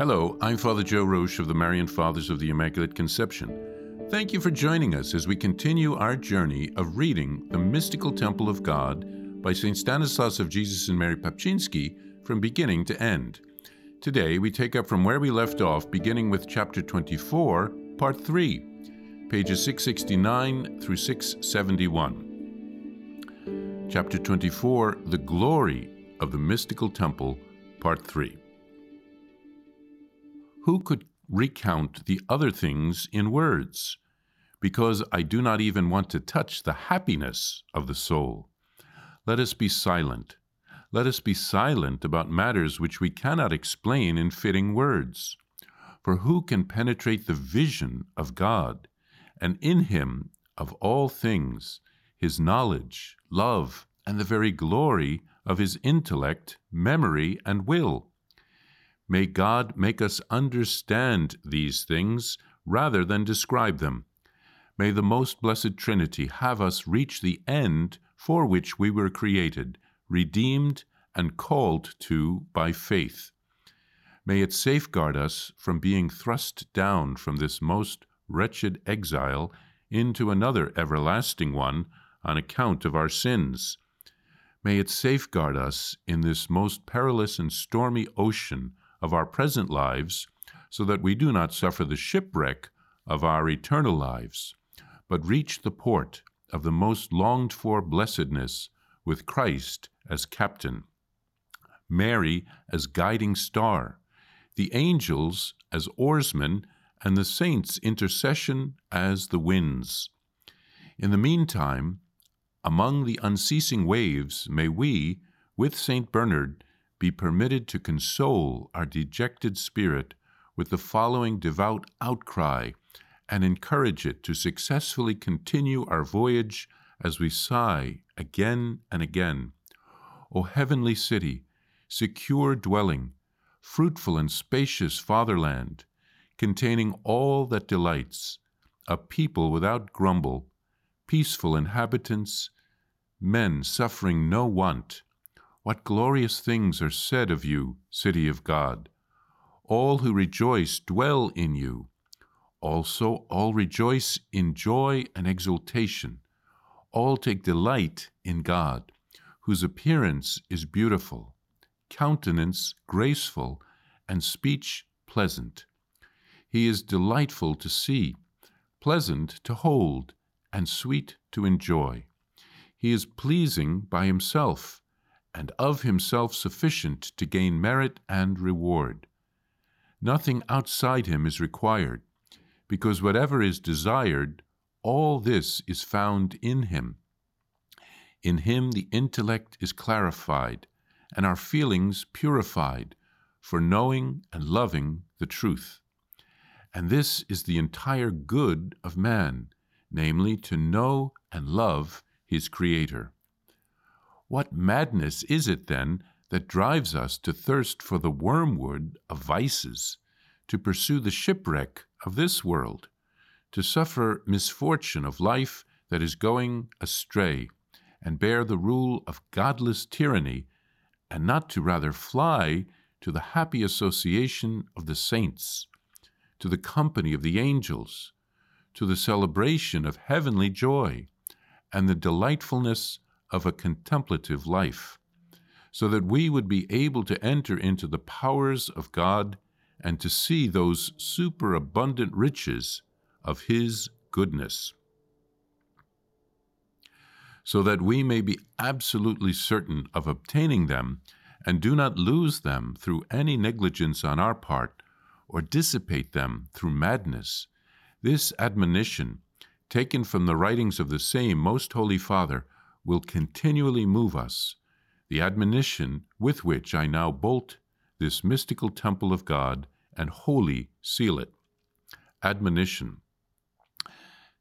Hello, I'm Father Joe Roesch of the Marian Fathers of the Immaculate Conception. Thank you for joining us as we continue our journey of reading The Mystical Temple of God by St. Stanislaus of Jesus and Mary Papczyński from beginning to end. Today we take up from where we left off, beginning with chapter 24, part 3, pages 669 through 671. Chapter 24, The Glory of the Mystical Temple, part 3. Who could recount the other things in words? Because I do not even want to touch the happiness of the soul. Let us be silent. Let us be silent about matters which we cannot explain in fitting words. For who can penetrate the vision of God, and in Him, of all things, His knowledge, love, and the very glory of His intellect, memory, and will? May God make us understand these things rather than describe them. May the most blessed Trinity have us reach the end for which we were created, redeemed, and called to by faith. May it safeguard us from being thrust down from this most wretched exile into another everlasting one on account of our sins. May it safeguard us in this most perilous and stormy ocean of our present lives, so that we do not suffer the shipwreck of our eternal lives, but reach the port of the most longed for blessedness with Christ as captain, Mary as guiding star, the angels as oarsmen, and the saints' intercession as the winds. In the meantime, among the unceasing waves, may we, with St. Bernard, be permitted to console our dejected spirit with the following devout outcry and encourage it to successfully continue our voyage as we sigh again and again. O heavenly city, secure dwelling, fruitful and spacious fatherland, containing all that delights, a people without grumble, peaceful inhabitants, men suffering no want, what glorious things are said of you, city of God! All who rejoice dwell in you. Also, all rejoice in joy and exultation. All take delight in God, whose appearance is beautiful, countenance graceful, and speech pleasant. He is delightful to see, pleasant to hold, and sweet to enjoy. He is pleasing by himself and of himself sufficient to gain merit and reward. Nothing outside him is required, because whatever is desired, all this is found in him. In him the intellect is clarified, and our feelings purified for knowing and loving the truth. And this is the entire good of man, namely, to know and love his Creator. What madness is it, then, that drives us to thirst for the wormwood of vices, to pursue the shipwreck of this world, to suffer misfortune of life that is going astray, and bear the rule of godless tyranny, and not to rather fly to the happy association of the saints, to the company of the angels, to the celebration of heavenly joy, and the delightfulness of a contemplative life, so that we would be able to enter into the powers of God and to see those superabundant riches of His goodness. So that we may be absolutely certain of obtaining them and do not lose them through any negligence on our part or dissipate them through madness. This admonition, taken from the writings of the same Most Holy Father, will continually move us, the admonition with which I now bolt this mystical temple of God and wholly seal it. Admonition.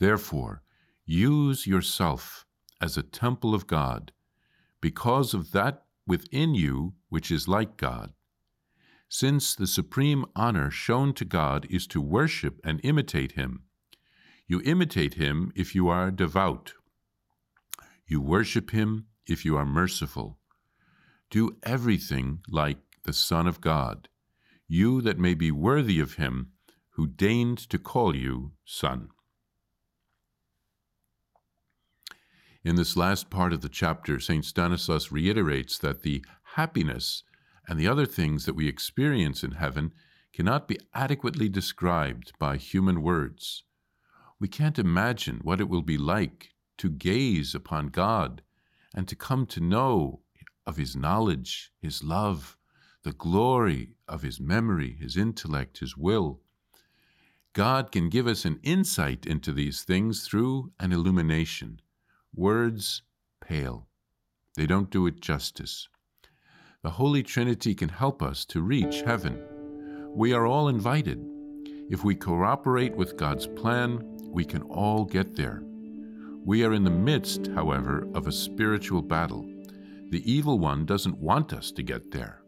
Therefore, use yourself as a temple of God, because of that within you which is like God. Since the supreme honor shown to God is to worship and imitate Him, you imitate Him if you are devout, you worship him if you are merciful. Do everything like the Son of God. you that may be worthy of him who deigned to call you son. In this last part of the chapter, St. Stanislaus reiterates that the happiness and the other things that we experience in heaven cannot be adequately described by human words. We can't imagine what it will be like to gaze upon God and to come to know of His knowledge, His love, the glory of His memory, His intellect, His will. God can give us an insight into these things through an illumination. Words pale, they don't do it justice. The Holy Trinity can help us to reach heaven. We are all invited. If we cooperate with God's plan, we can all get there. We are in the midst, however, of a spiritual battle. The evil one doesn't want us to get there.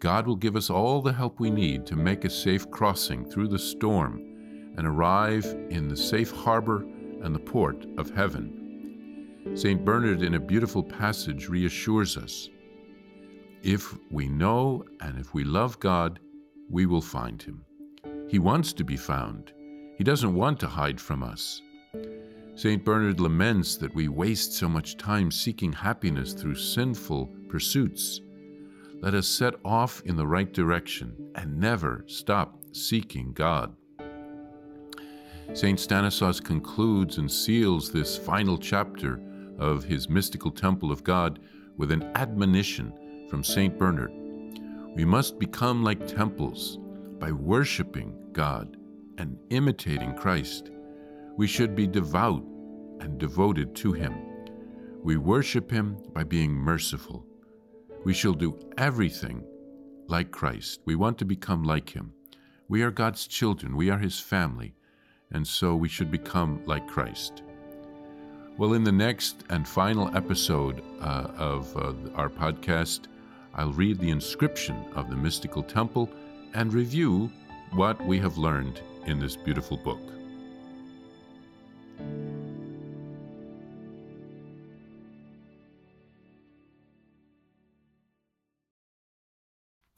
God will give us all the help we need to make a safe crossing through the storm and arrive in the safe harbor and the port of heaven. St. Bernard, in a beautiful passage, reassures us if we know and if we love God, we will find Him. He wants to be found, He doesn't want to hide from us. St. Bernard laments that we waste so much time seeking happiness through sinful pursuits. Let us set off in the right direction and never stop seeking God. St. Stanislaus concludes and seals this final chapter of his mystical temple of God with an admonition from St. Bernard. We must become like temples by worshiping God and imitating Christ. We should be devout and devoted to Him. We worship Him by being merciful. We shall do everything like Christ. We want to become like Him. We are God's children, we are His family, and so we should become like Christ. Well, in the next and final episode uh, of uh, our podcast, I'll read the inscription of the mystical temple and review what we have learned in this beautiful book.